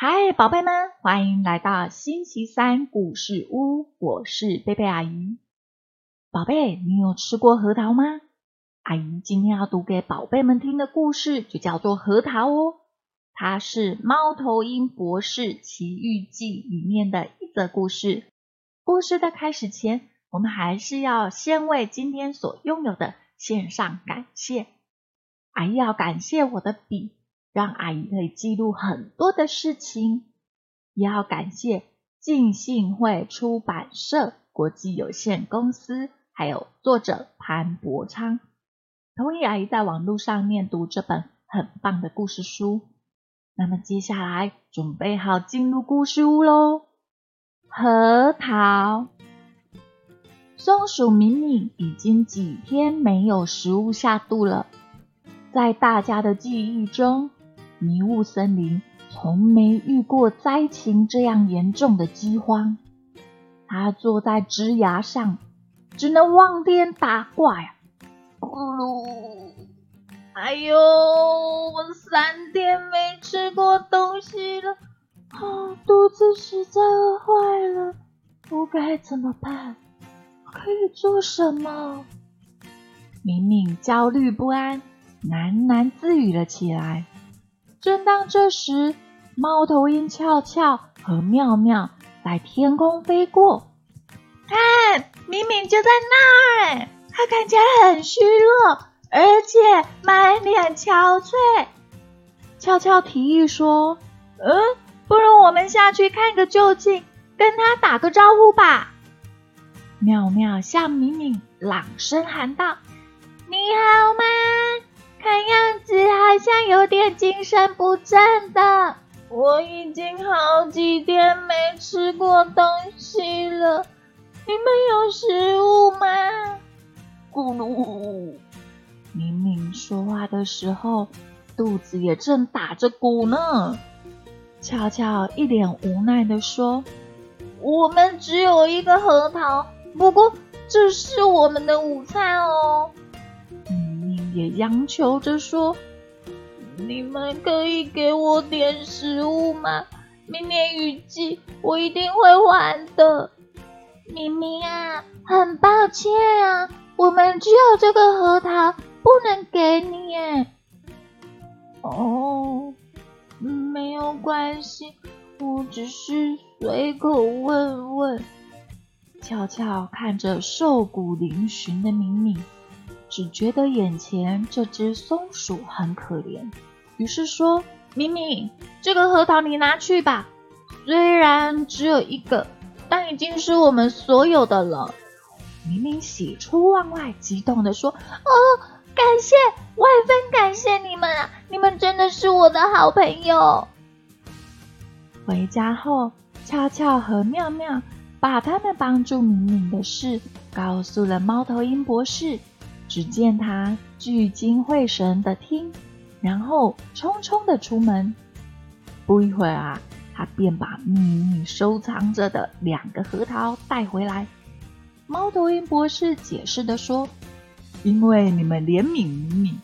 嗨宝贝们，欢迎来到星期三故事屋，我是贝贝阿姨。宝贝，你有吃过核桃吗？阿姨今天要读给宝贝们听的故事就叫做《核桃》哦，它是《猫头鹰博士奇遇记》里面的一则故事。故事的开始前，我们还是要先为今天所拥有的献上感谢。阿姨要感谢我的笔。让阿姨可以记录很多的事情，也要感谢浸信会出版社国际有限公司，还有作者潘伯昌，同意阿姨在网络上面读这本很棒的故事书。那么接下来准备好进入故事屋喽。核桃，松鼠明明已经几天没有食物下肚了，在大家的记忆中。迷雾森林从没遇过灾情这样严重的饥荒。他坐在枝桠上，只能望天打怪。咕噜！哎呦，我三天没吃过东西了，啊，肚子实在饿坏了。我该怎么办？可以做什么？明明焦虑不安，喃喃自语了起来。正当这时，猫头鹰俏俏和妙妙在天空飞过。看，敏敏就在那儿，他看起来很虚弱，而且满脸憔悴。俏俏提议说：“嗯，不如我们下去看个究竟，跟他打个招呼吧。”妙妙向敏敏朗声喊道：“你好吗？”看样像有点精神不振的。我已经好几天没吃过东西了，你们有食物吗？咕噜！明明说话的时候，肚子也正打着鼓呢。悄悄一脸无奈的说：“我们只有一个核桃，不过这是我们的午餐哦。”明明也央求着说：“你们可以给我点食物吗？明年雨季我一定会还的。”明明啊，很抱歉啊，我们只有这个核桃，不能给你。哦，没有关系，我只是随口问问。悄悄看着瘦骨嶙峋的明明。只觉得眼前这只松鼠很可怜，于是说：“明明，这个核桃你拿去吧，虽然只有一个，但已经是我们所有的了。”明明喜出望外，激动地说：“哦，感谢，万分感谢你们啊！你们真的是我的好朋友。”回家后，俏俏和妙妙把他们帮助明明的事告诉了猫头鹰博士。只见他聚精会神的听，然后匆匆的出门。不一会儿啊，他便把秘密收藏着的两个核桃带回来。猫头鹰博士解释的说：“因为你们怜悯明明，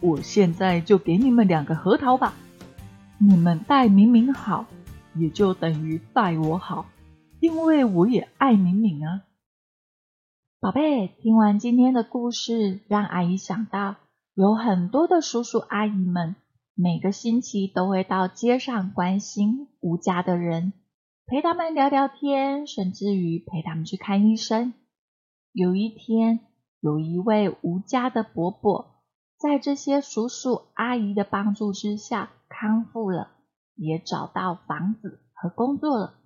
我现在就给你们两个核桃吧。你们待明明好，也就等于待我好，因为我也爱明明啊。”宝贝，听完今天的故事，让阿姨想到有很多的叔叔阿姨们，每个星期都会到街上关心无家的人，陪他们聊聊天，甚至于陪他们去看医生。有一天，有一位无家的伯伯，在这些叔叔阿姨的帮助之下康复了，也找到房子和工作了。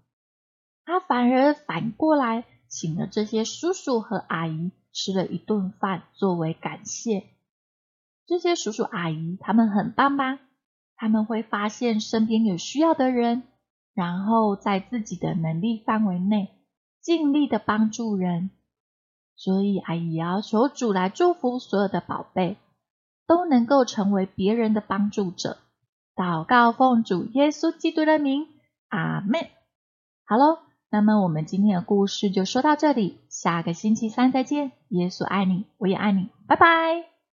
他反而反过来。请了这些叔叔和阿姨吃了一顿饭作为感谢。这些叔叔阿姨他们很棒吧？他们会发现身边有需要的人，然后在自己的能力范围内尽力的帮助人。所以阿姨要求主来祝福所有的宝贝都能够成为别人的帮助者。祷告奉主耶稣基督的名，阿门。好喽。那么我们今天的故事就说到这里，下个星期三再见。耶稣爱你，我也爱你，拜拜。